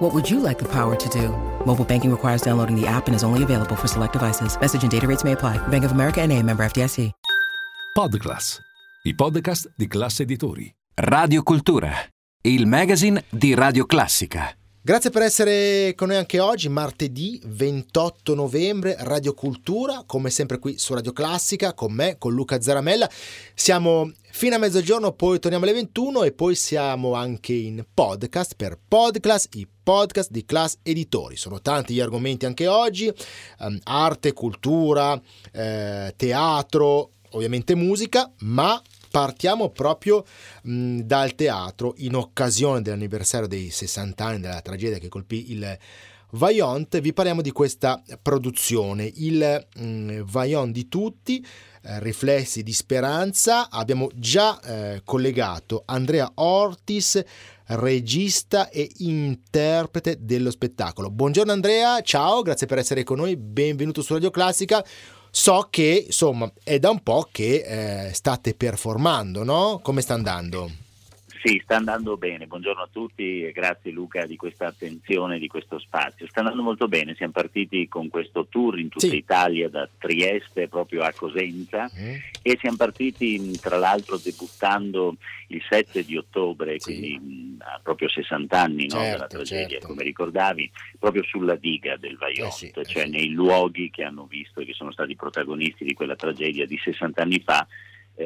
What would you like the power to do? Mobile banking requires downloading the app and is only available for select devices. Message and data rates may apply. Bank of America and a member FDIC. Podclass, i podcast di classe editori. Radio Cultura, il magazine di Radio Classica. Grazie per essere con noi anche oggi, martedì 28 novembre, Radio Cultura, come sempre qui su Radio Classica, con me, con Luca Zaramella. Siamo fino a mezzogiorno, poi torniamo alle 21 e poi siamo anche in podcast per Podclass, i podcast di Class Editori. Sono tanti gli argomenti anche oggi, um, arte, cultura, eh, teatro, ovviamente musica, ma partiamo proprio mh, dal teatro in occasione dell'anniversario dei 60 anni della tragedia che colpì il Vaillant. Vi parliamo di questa produzione, il mh, Vaillant di tutti. Eh, riflessi di speranza abbiamo già eh, collegato Andrea Ortis regista e interprete dello spettacolo buongiorno Andrea ciao grazie per essere con noi benvenuto su Radio Classica so che insomma è da un po' che eh, state performando, no? Come sta andando? Sì, sta andando bene. Buongiorno a tutti e grazie Luca di questa attenzione, di questo spazio. Sta andando molto bene. Siamo partiti con questo tour in tutta sì. Italia, da Trieste proprio a Cosenza mm. e siamo partiti tra l'altro debuttando il 7 di ottobre, sì. quindi a proprio 60 anni no, certo, della tragedia, certo. come ricordavi, proprio sulla diga del Vajont, eh sì, eh cioè nei luoghi che hanno visto e che sono stati protagonisti di quella tragedia di 60 anni fa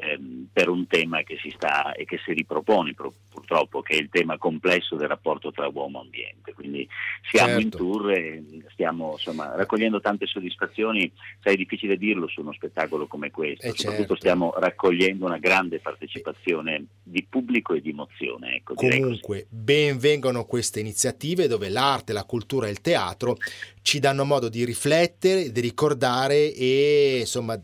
ehm, per un tema che si sta e che si ripropone purtroppo, che è il tema complesso del rapporto tra uomo e ambiente. Quindi siamo certo. in tour e stiamo insomma, raccogliendo tante soddisfazioni, sai è difficile dirlo su uno spettacolo come questo, eh soprattutto certo. stiamo raccogliendo una grande partecipazione di pubblico e di emozione. Ecco, Comunque, ben vengano queste iniziative dove l'arte, la cultura e il teatro ci danno modo di riflettere, di ricordare e insomma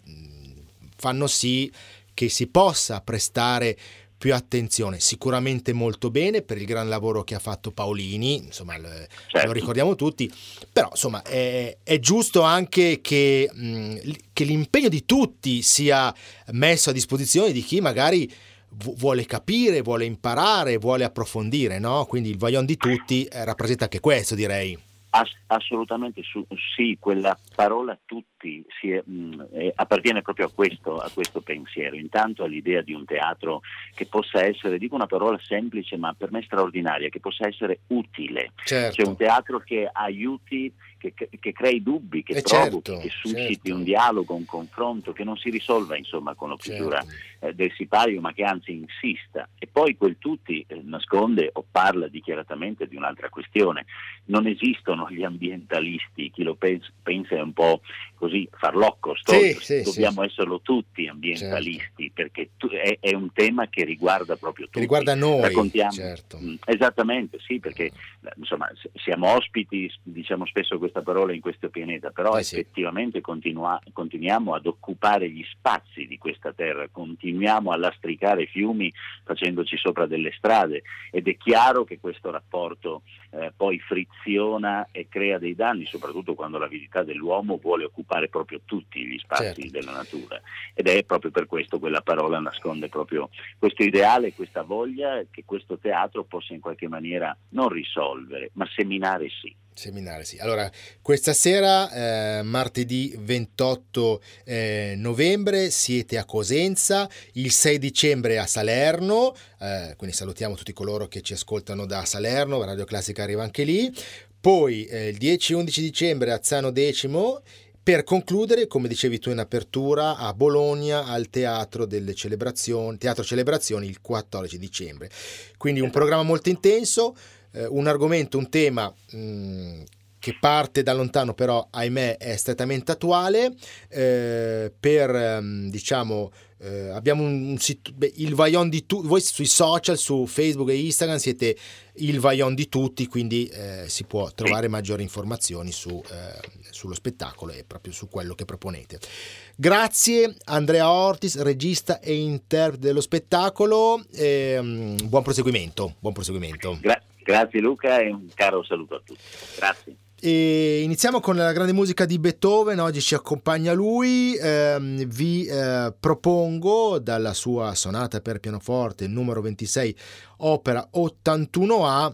fanno sì che si possa prestare più attenzione, sicuramente molto bene per il gran lavoro che ha fatto Paolini, insomma certo. lo ricordiamo tutti, però insomma è, è giusto anche che, mh, che, l'impegno di tutti sia messo a disposizione di chi magari vuole capire, vuole imparare, vuole approfondire, no? Quindi il vaglion di tutti eh, rappresenta anche questo direi. Ass- assolutamente su- sì, quella parola tutti è, mh, è, appartiene proprio a questo, a questo, pensiero, intanto all'idea di un teatro che possa essere, dico una parola semplice ma per me straordinaria, che possa essere utile, certo. cioè un teatro che aiuti che, che, crei dubbi, che eh provochi, certo, che susciti certo. un dialogo, un confronto, che non si risolva insomma con la chiusura certo. eh, del sipario, ma che anzi insista. E poi quel tutti eh, nasconde o parla dichiaratamente di un'altra questione. Non esistono gli ambientalisti, chi lo pensa, pensa è un po' così farlocco, sì, sì, dobbiamo sì. esserlo tutti ambientalisti, certo. perché tu, è, è, un tema che riguarda proprio tutti. Che riguarda noi, Raccontiamo, certo. mh, esattamente, sì, perché insomma, siamo ospiti, diciamo spesso questa parola in questo pianeta, però eh effettivamente continua, continuiamo ad occupare gli spazi di questa terra, continuiamo a lastricare fiumi facendoci sopra delle strade ed è chiaro che questo rapporto eh, poi friziona e crea dei danni, soprattutto quando l'avidità dell'uomo vuole occupare proprio tutti gli spazi certo. della natura ed è proprio per questo quella parola nasconde proprio questo ideale, questa voglia che questo teatro possa in qualche maniera non risolvere, ma seminare sì. Seminare, sì. Allora, questa sera, eh, martedì 28 eh, novembre, siete a Cosenza, il 6 dicembre a Salerno, eh, quindi salutiamo tutti coloro che ci ascoltano da Salerno, Radio Classica arriva anche lì, poi eh, il 10 e 11 dicembre a Zano Decimo, per concludere, come dicevi tu in apertura, a Bologna al Teatro delle Celebrazioni, Teatro Celebrazioni il 14 dicembre. Quindi un programma molto intenso, eh, un argomento, un tema mh, mm, che parte da lontano però ahimè è strettamente attuale eh, per ehm, diciamo eh, abbiamo un, un sito, beh, il Vaion di tutti, voi sui social, su Facebook e Instagram siete il Vaion di tutti, quindi eh, si può trovare maggiori informazioni su, eh, sullo spettacolo e proprio su quello che proponete. Grazie Andrea Ortis, regista e interprete dello spettacolo, ehm, buon proseguimento. Buon proseguimento. Gra- grazie Luca e un caro saluto a tutti. Grazie. E iniziamo con la grande musica di Beethoven, oggi ci accompagna lui, eh, vi eh, propongo dalla sua sonata per pianoforte numero 26, opera 81A,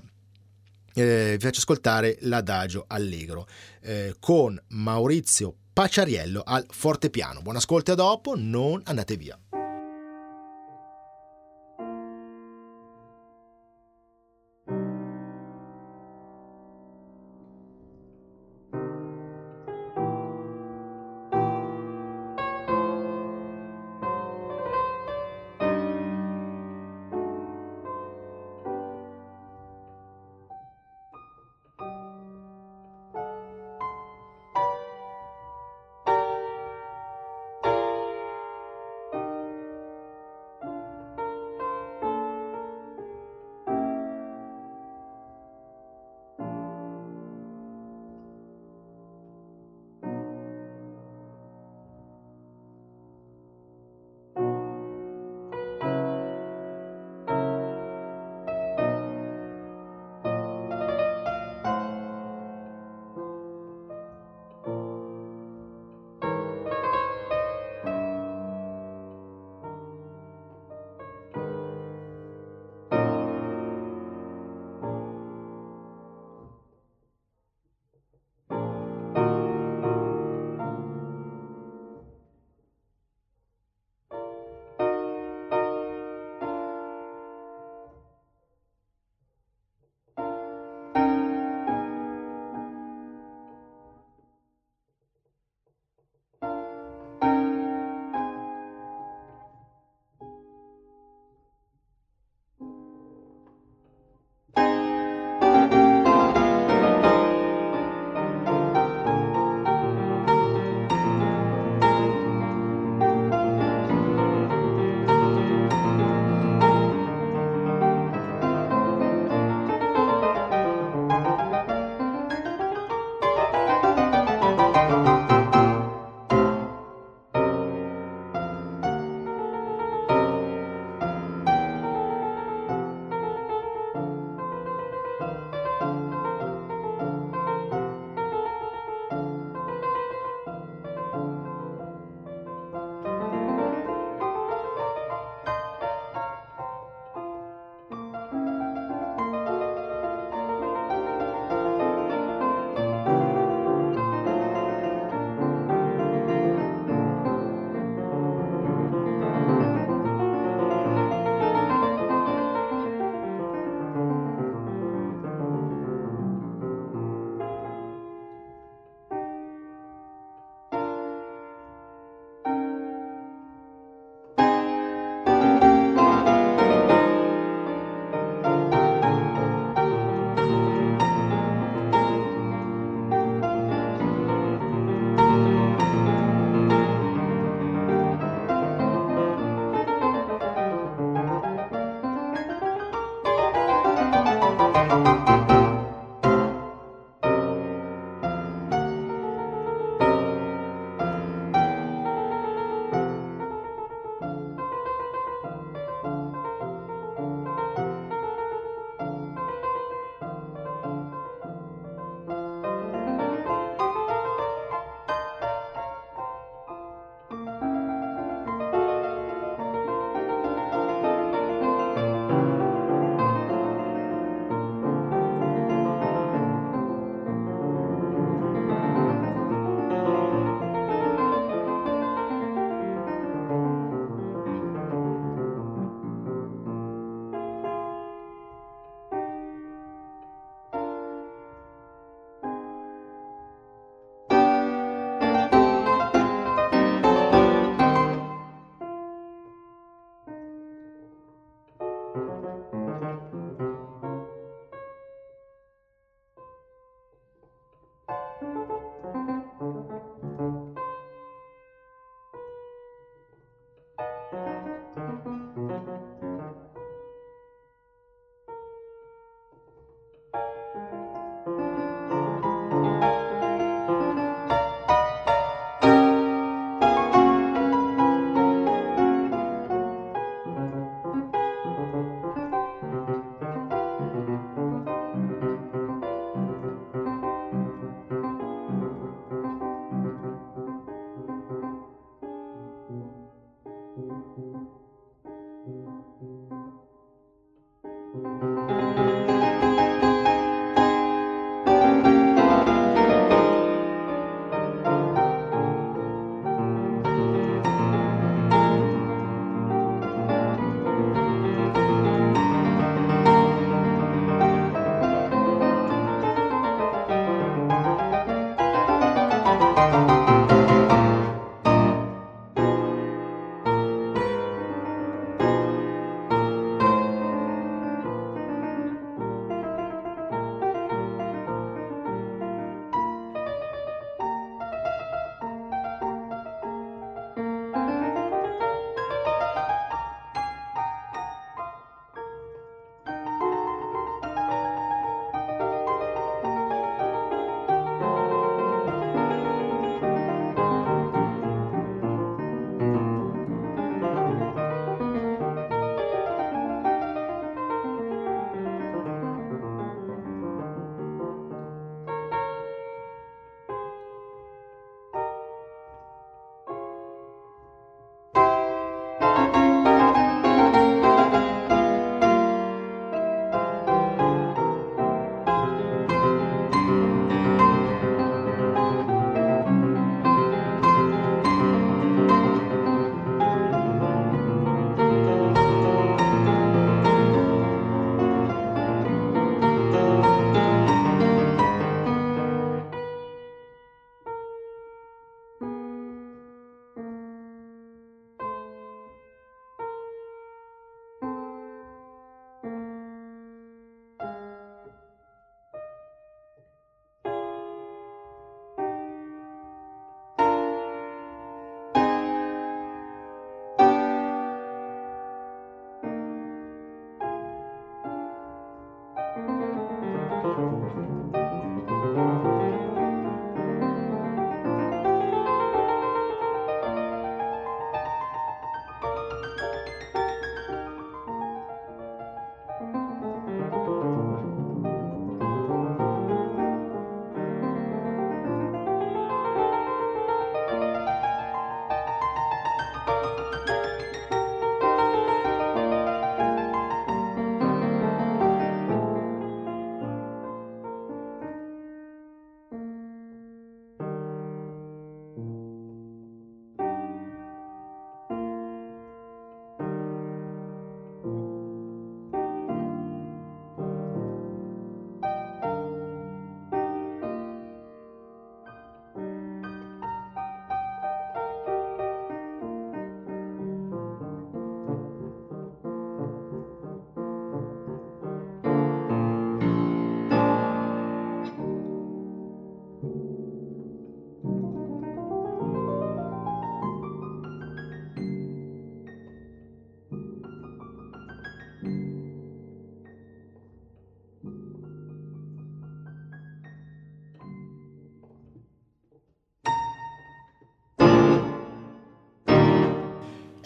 eh, vi faccio ascoltare l'adagio allegro eh, con Maurizio Pacciariello al fortepiano. Buon ascolto a dopo, non andate via.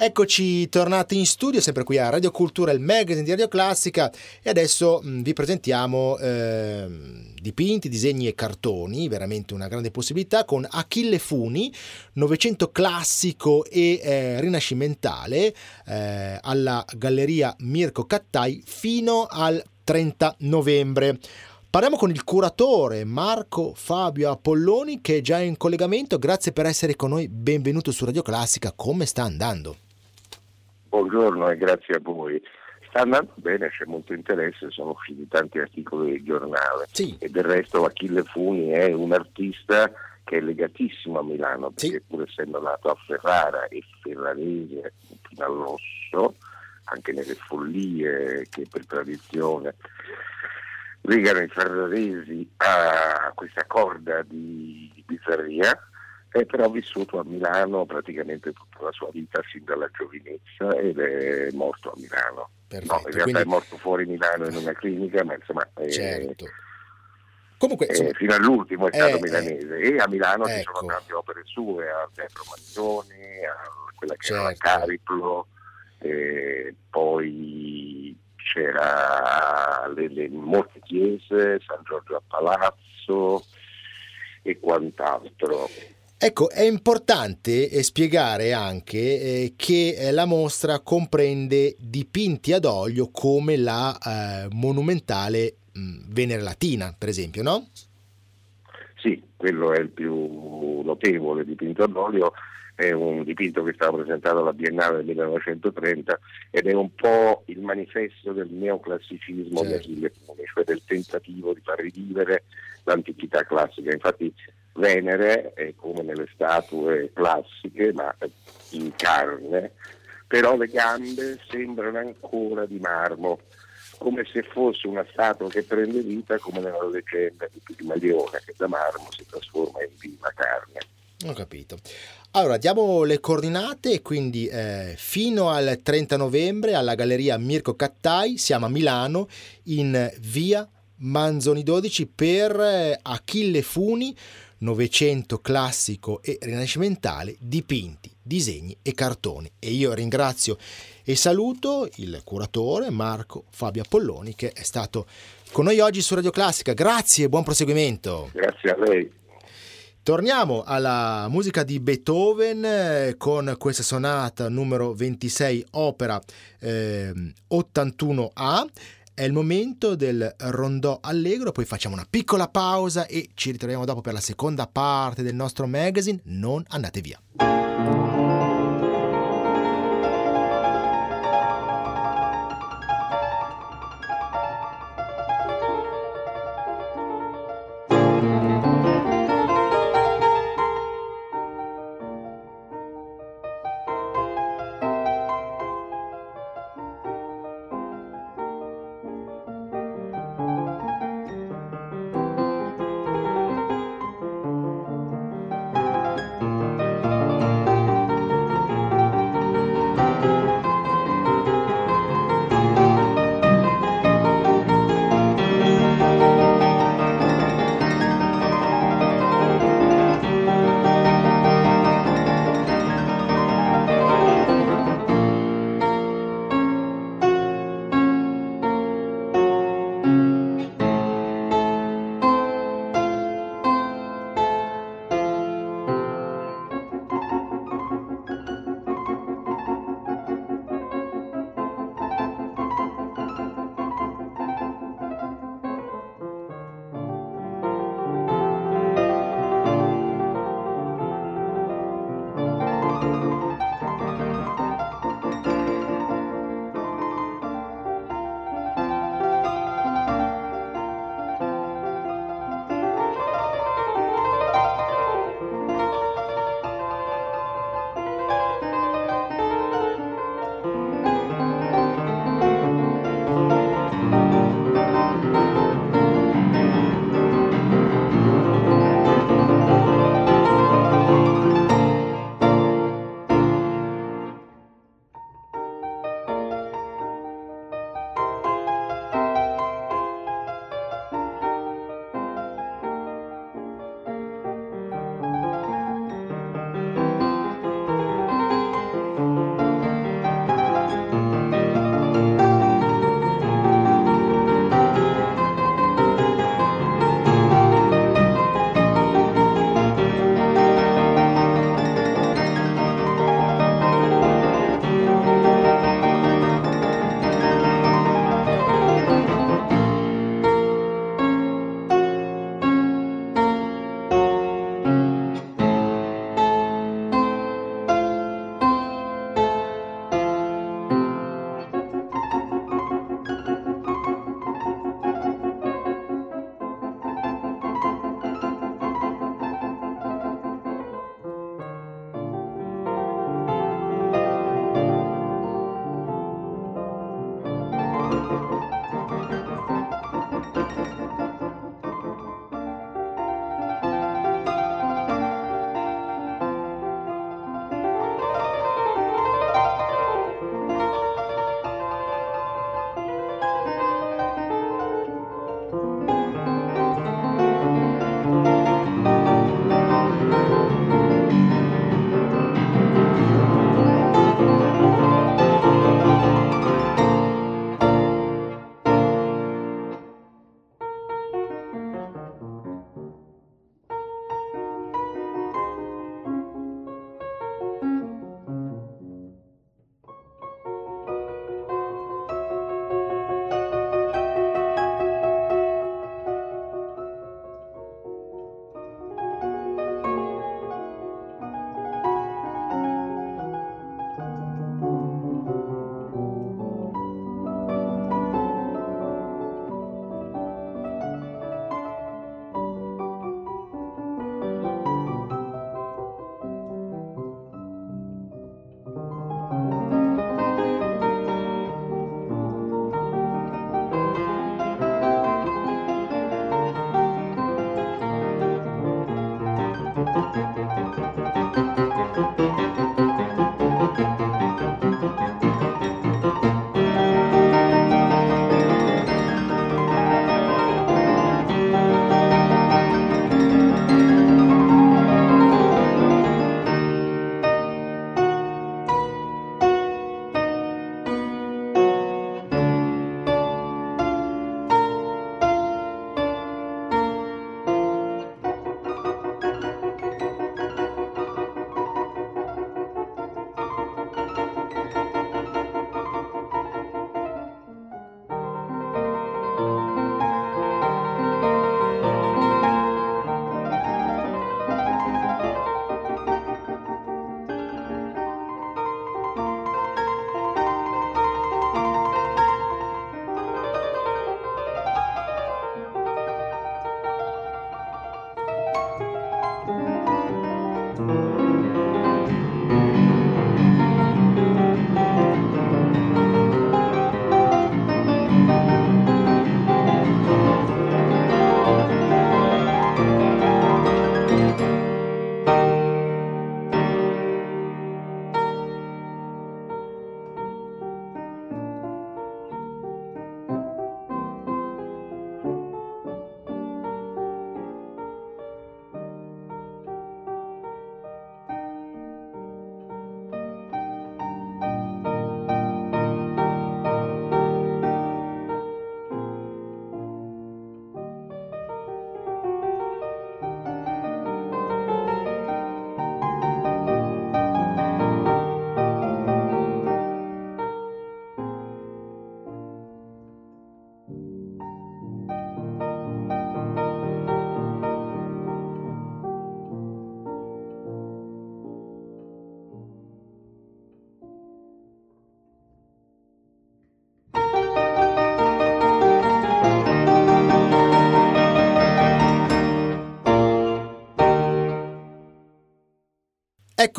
Eccoci tornati in studio, sempre qui a Radio Cultura, il magazine di Radio Classica e adesso mh, vi presentiamo eh, dipinti, disegni e cartoni, veramente una grande possibilità con Achille Funi, Novecento classico e eh, rinascimentale eh, alla Galleria Mirko Cattai fino al 30 novembre. Parliamo con il curatore Marco Fabio Apolloni che è già in collegamento. Grazie per essere con noi. Benvenuto su Radio Classica. Come sta andando? Buongiorno e grazie a voi. Sta andando bene, c'è molto interesse, sono usciti tanti articoli del giornale sì. e del resto Achille Funi è un artista che è legatissimo a Milano perché sì. pur essendo nato a Ferrara e ferrarese fino all'osso, anche nelle follie che per tradizione legano i ferraresi a questa corda di, bizzarria, è però vissuto a Milano praticamente tutta la sua vita sin dalla giovinezza ed è morto a Milano. Perfetto, no, in realtà quindi... è morto fuori Milano in una clinica, ma insomma... Certo. Comunque, eh, insomma, fino all'ultimo è stato eh, milanese e a Milano ci ecco. sono tante opere sue, a Debro Manzoni, a quella che Certo. era Cariplo, eh, poi c'era le, le molte chiese, San Giorgio a Palazzo e quant'altro. Ecco, è importante eh, spiegare anche eh, che eh, la mostra comprende dipinti ad olio come la monumentale mh, Venere Latina, per esempio, no? Sì, quello è il più notevole dipinto ad olio, è un dipinto che è stato presentato alla Biennale del 1930 ed è un po' il manifesto del neoclassicismo di Certo. Achille Funi, cioè del tentativo di far rivivere l'antichità classica. Infatti Venere è come nelle statue classiche, ma in carne, però le gambe sembrano ancora di marmo, come se fosse una statua che prende vita come nella leggenda di Pigmalione, che da marmo si trasforma in viva carne. Ho capito. Allora, diamo le coordinate, quindi eh, fino al 30 novembre alla Galleria Mirko Cattai, siamo a Milano, in via Manzoni 12 per eh, Achille Funi, Novecento classico e rinascimentale, dipinti, disegni e cartoni. E io ringrazio e saluto il curatore Marco Fabio Apolloni che è stato con noi oggi su Radio Classica. Grazie e buon proseguimento. Grazie a lei. Torniamo alla musica di Beethoven eh, con questa sonata numero 26, opera eh, 81A. È il momento del rondò allegro, poi facciamo una piccola pausa e ci ritroviamo dopo per la seconda parte del nostro magazine. Non andate via.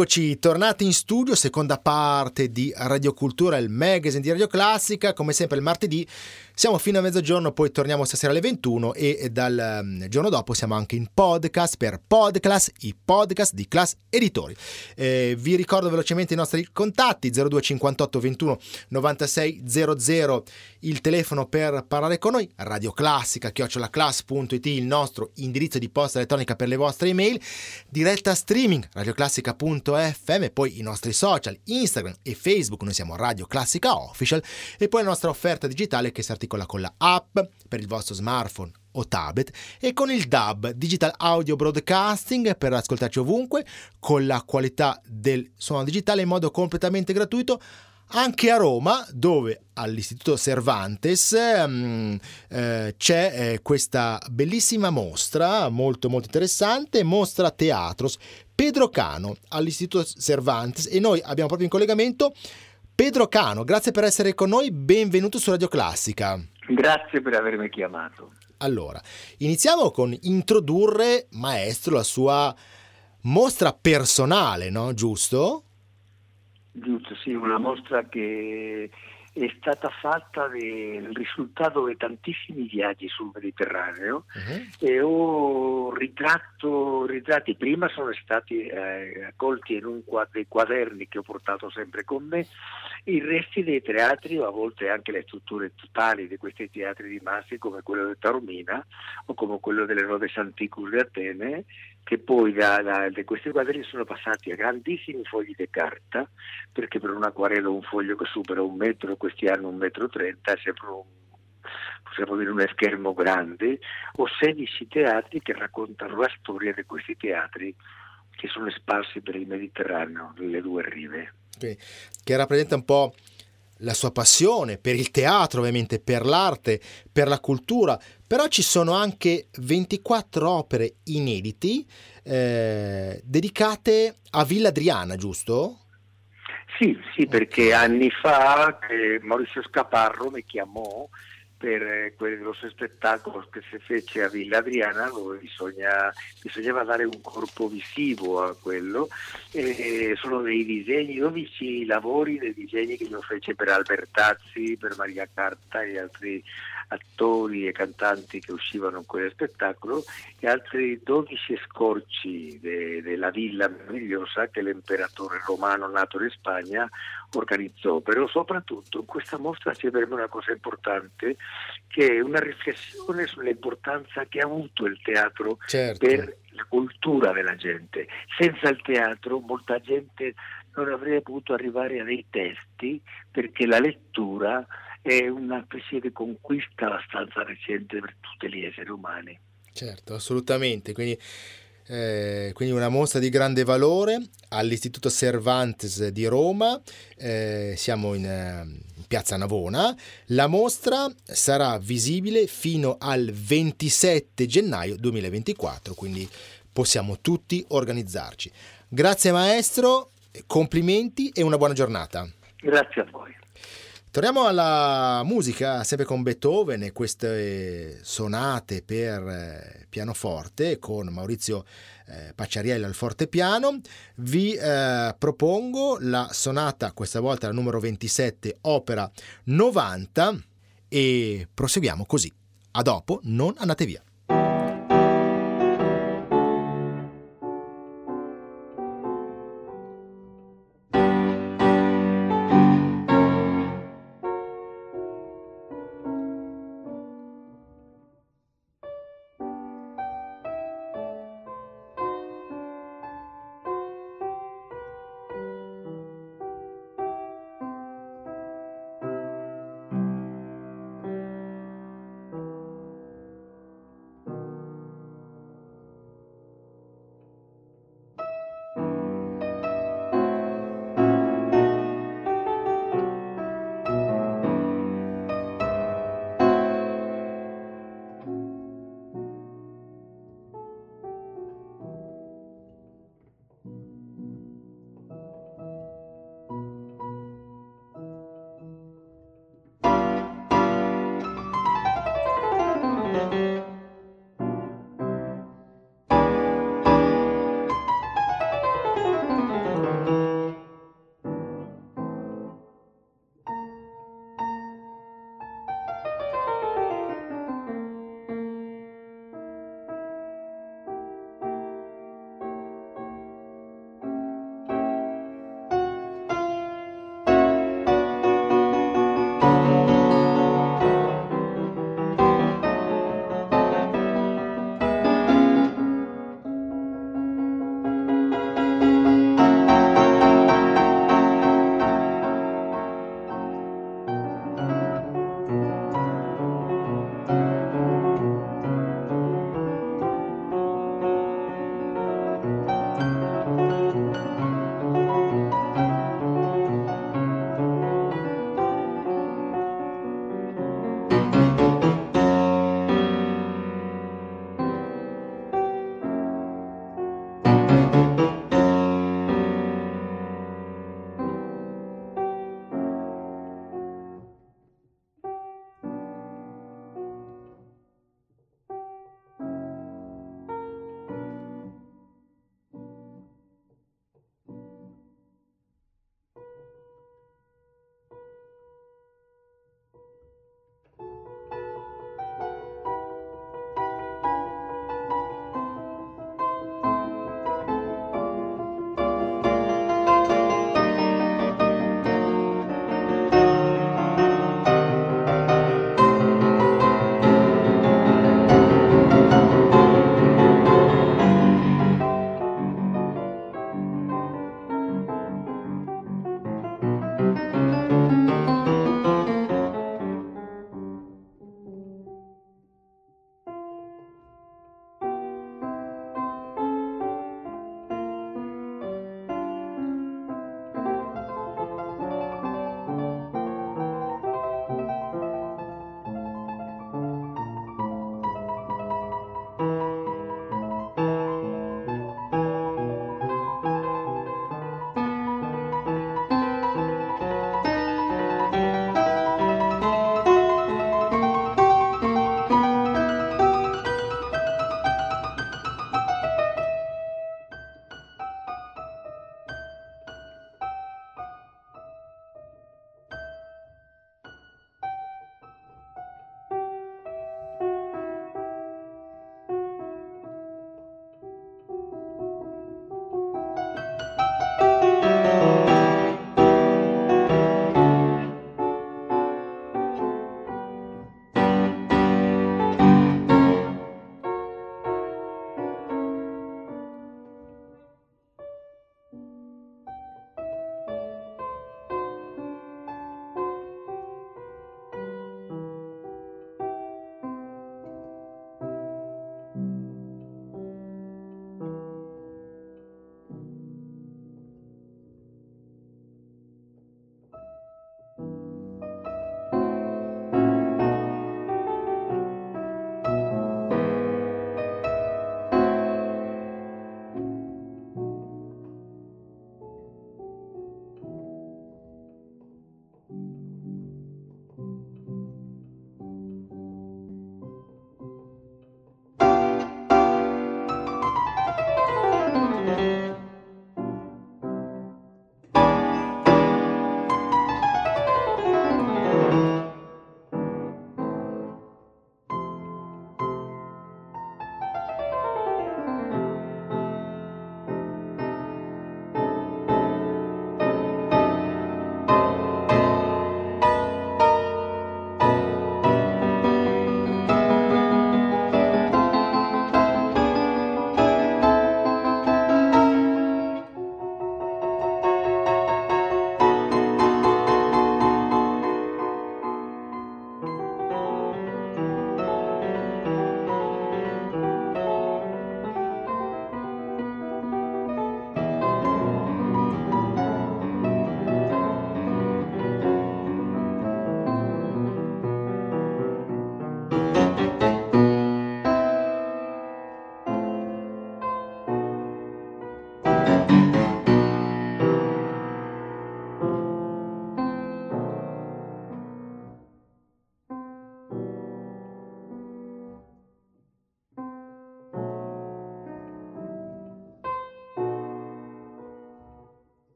Eccoci, tornati in studio, seconda parte di Radio Cultura, il magazine di Radio Classica, come sempre il martedì siamo fino a mezzogiorno, poi torniamo stasera alle 21 e dal um, giorno dopo siamo anche in podcast per Podcast, i podcast di Class Editori. Eh, vi ricordo velocemente i nostri contatti 0258 21 96 00 il telefono per parlare con noi, Radio Classica chiocciolaclass.it il nostro indirizzo di posta elettronica per le vostre email, diretta streaming radioclassica.fm poi i nostri social Instagram e Facebook, noi siamo Radio Classica Official e poi la nostra offerta digitale che si articola con la app per il vostro smartphone o tablet e con il DAB Digital Audio Broadcasting per ascoltarci ovunque con la qualità del suono digitale in modo completamente gratuito anche a Roma dove all'Istituto Cervantes um, eh, c'è eh, questa bellissima mostra molto molto interessante mostra Teatros Pedro Cano all'Istituto Cervantes e noi abbiamo proprio in collegamento Pedro Cano, grazie per essere con noi, benvenuto su Radio Classica. Grazie per avermi chiamato. Allora, iniziamo con introdurre, maestro, la sua mostra personale, no? Giusto? Giusto, sì, una mostra che è stata fatta il risultato di tantissimi viaggi sul Mediterraneo uh-huh. e ho ritratto, ritratti, prima sono stati eh, accolti in un quad- dei quaderni che ho portato sempre con me, i resti dei teatri o a volte anche le strutture totali di questi teatri di massi come quello di Taormina o come quello delle Nove Santicus di Atene che poi da, da, da, questi quadri sono passati a grandissimi fogli di carta, perché per un acquarello un foglio che supera un metro, questi hanno un metro trenta, è sempre un, possiamo dire uno schermo grande, o 16 teatri che raccontano la storia di questi teatri che sono sparsi per il Mediterraneo, nelle due rive. Che rappresenta un po' la sua passione per il teatro, ovviamente, per l'arte, per la cultura, però ci sono anche 24 opere inediti eh, dedicate a Villa Adriana, giusto? Sì, sì, perché anni fa eh, Maurizio Scaparro mi chiamò per eh, quello spettacolo che si fece a Villa Adriana dove bisogna, bisognava dare un corpo visivo a quello e sono dei disegni, 12 lavori dei disegni che io fece per Albertazzi, per Maria Carta e altri attori e cantanti che uscivano in quel spettacolo e altri 12 scorci de, della villa meravigliosa che l'imperatore romano nato in Spagna organizzò. Però soprattutto in questa mostra c'è per me una cosa importante che è una riflessione sull'importanza che ha avuto il teatro certo. per la cultura della gente. Senza il teatro molta gente non avrebbe potuto arrivare a dei testi perché la lettura è una specie di conquista abbastanza recente per tutti gli esseri umani. Certo, assolutamente. Quindi, eh, quindi una mostra di grande valore all'Istituto Cervantes di Roma. Eh, siamo in, eh, in Piazza Navona. La mostra sarà visibile fino al 27 gennaio 2024, quindi possiamo tutti organizzarci. Grazie maestro, complimenti e una buona giornata. Grazie a voi. Torniamo alla musica, sempre con Beethoven e queste sonate per eh, pianoforte con Maurizio eh, Pacciariello al fortepiano. Vi eh, propongo la sonata, questa volta la numero 27, opera 90 e proseguiamo così. A dopo, non andate via.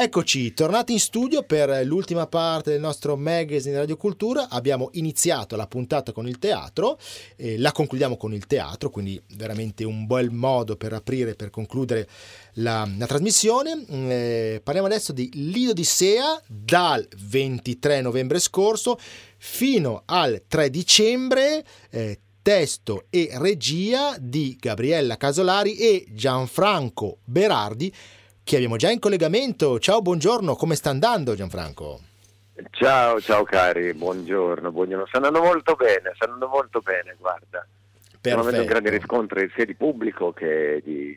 Eccoci, tornati in studio per l'ultima parte del nostro magazine Radio Cultura. Abbiamo iniziato la puntata con il teatro, eh, la concludiamo con il teatro, quindi veramente un bel modo per aprire, per concludere la, la trasmissione. Eh, parliamo adesso di Lido di Sea dal 23 novembre scorso fino al 3 dicembre. Eh, testo e regia di Gabriella Casolari e Gianfranco Berardi che abbiamo già in collegamento. Ciao, buongiorno, come sta andando Gianfranco? Ciao, ciao cari, buongiorno, buongiorno. Sta andando molto bene, sta andando molto bene, guarda. Stiamo avendo un grande riscontro sia di pubblico che di,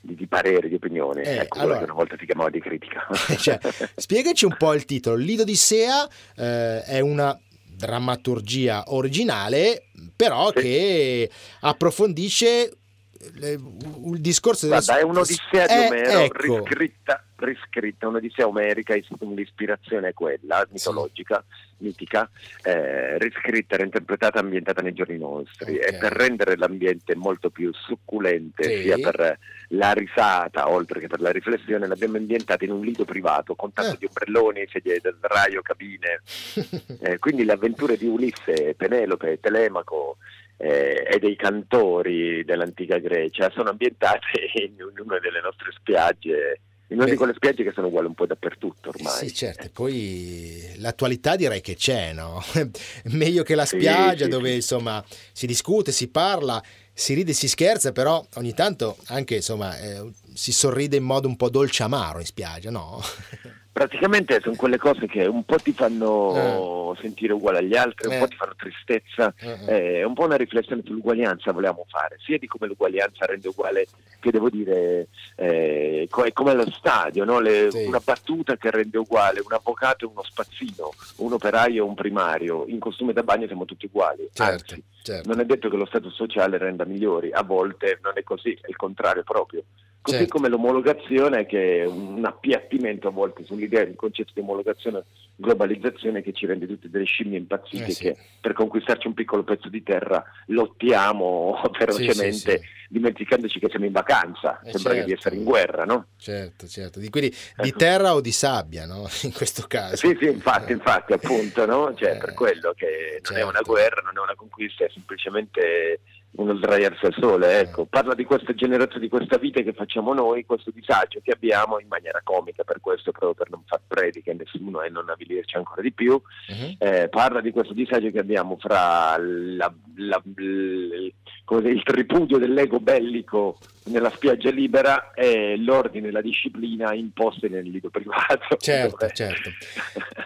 di, di pareri, di opinioni. Eh, ecco, allora, una volta ti chiamavo di critica. cioè, spiegaci un po' il titolo. Lido di Sea eh, è una drammaturgia originale, però sì. che approfondisce il discorso. Guarda, è un'odissea di Omero ecco. riscritta, riscritta, un'odissea omerica, l'ispirazione è quella, mitologica, sì. mitica, eh, riscritta, reinterpretata, ambientata nei giorni nostri okay. e per rendere l'ambiente molto più succulente sì. sia per la risata oltre che per la riflessione l'abbiamo ambientata in un lido privato con tanto eh. di ombrelloni, sedie del raio, cabine, eh, quindi le avventure di Ulisse, Penelope, Telemaco eh, e dei cantori dell'antica Grecia sono ambientate in una delle nostre spiagge in una di quelle spiagge che sono uguali un po' dappertutto ormai. Sì, certo, poi l'attualità direi che c'è, no? Meglio che la spiaggia sì, dove sì. insomma si discute, si parla, si ride, si scherza, però ogni tanto anche insomma eh, si sorride in modo un po' dolce amaro in spiaggia, no? praticamente sono quelle cose che un po' ti fanno eh. sentire uguale agli altri, un eh. po' ti fanno tristezza, eh, eh. è un po' una riflessione sull'uguaglianza volevamo fare, sia di come l'uguaglianza rende uguale, che devo dire, eh, è come lo stadio, no? Le, sì. una battuta che rende uguale un avvocato e uno spazzino, un operaio e un primario, in costume da bagno siamo tutti uguali, certo, anzi certo. non è detto che lo stato sociale renda migliori, a volte non è così, è il contrario proprio. Così certo. come l'omologazione che è un appiattimento a volte sull'idea del concetto di omologazione globalizzazione che ci rende tutti delle scimmie impazzite eh sì. che per conquistarci un piccolo pezzo di terra lottiamo ferocemente sì, sì, dimenticandoci che siamo in vacanza, eh sembra certo. di essere in guerra, no? Certo, certo, di, quindi di ecco. terra o di sabbia, no? In questo caso. Sì, sì, infatti, infatti, appunto, no? Cioè, eh, per quello che non certo. è una certo. guerra, non è una conquista, è semplicemente uno sdraiarsi al sole, ecco. Parla di questa generazione, di questa vita che facciamo noi, questo disagio che abbiamo in maniera comica, per questo, proprio per non far prediche a nessuno e non avvilirci ancora di più. Uh-huh. Eh, parla di questo disagio che abbiamo fra la, la, il, il tripudio dell'ego bellico nella spiaggia libera e l'ordine e la disciplina imposte nel lido privato. Certo, certo.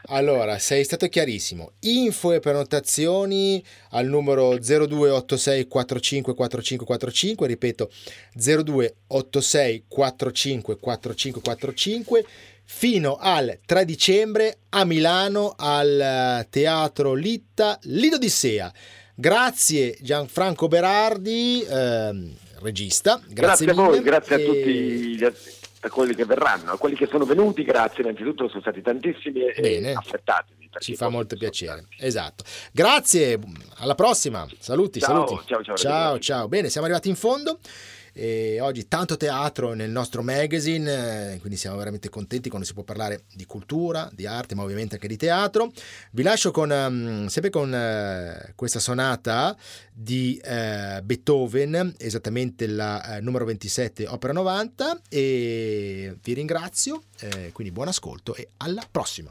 Allora, sei stato chiarissimo. Info e prenotazioni al numero 0286 45 45 45, ripeto 0286 45 45 45 fino al 3 dicembre a Milano al Teatro Litta Lido di Sea. Grazie Gianfranco Berardi. Ehm, regista. Grazie, grazie a voi, grazie e... a tutti gli, a quelli che verranno, a quelli che sono venuti, grazie innanzitutto, sono stati tantissimi Bene. e affrettatevi. Ci fa molto piacere, esatto. Grazie, alla prossima. Saluti, ciao, saluti. Ciao, ciao, ciao, ciao. Bene, siamo arrivati in fondo. E oggi tanto teatro nel nostro magazine, eh, quindi siamo veramente contenti quando si può parlare di cultura, di arte, ma ovviamente anche di teatro. Vi lascio con, um, sempre con uh, questa sonata di uh, Beethoven, esattamente la numero 27, opera 90, e vi ringrazio, quindi buon ascolto e alla prossima.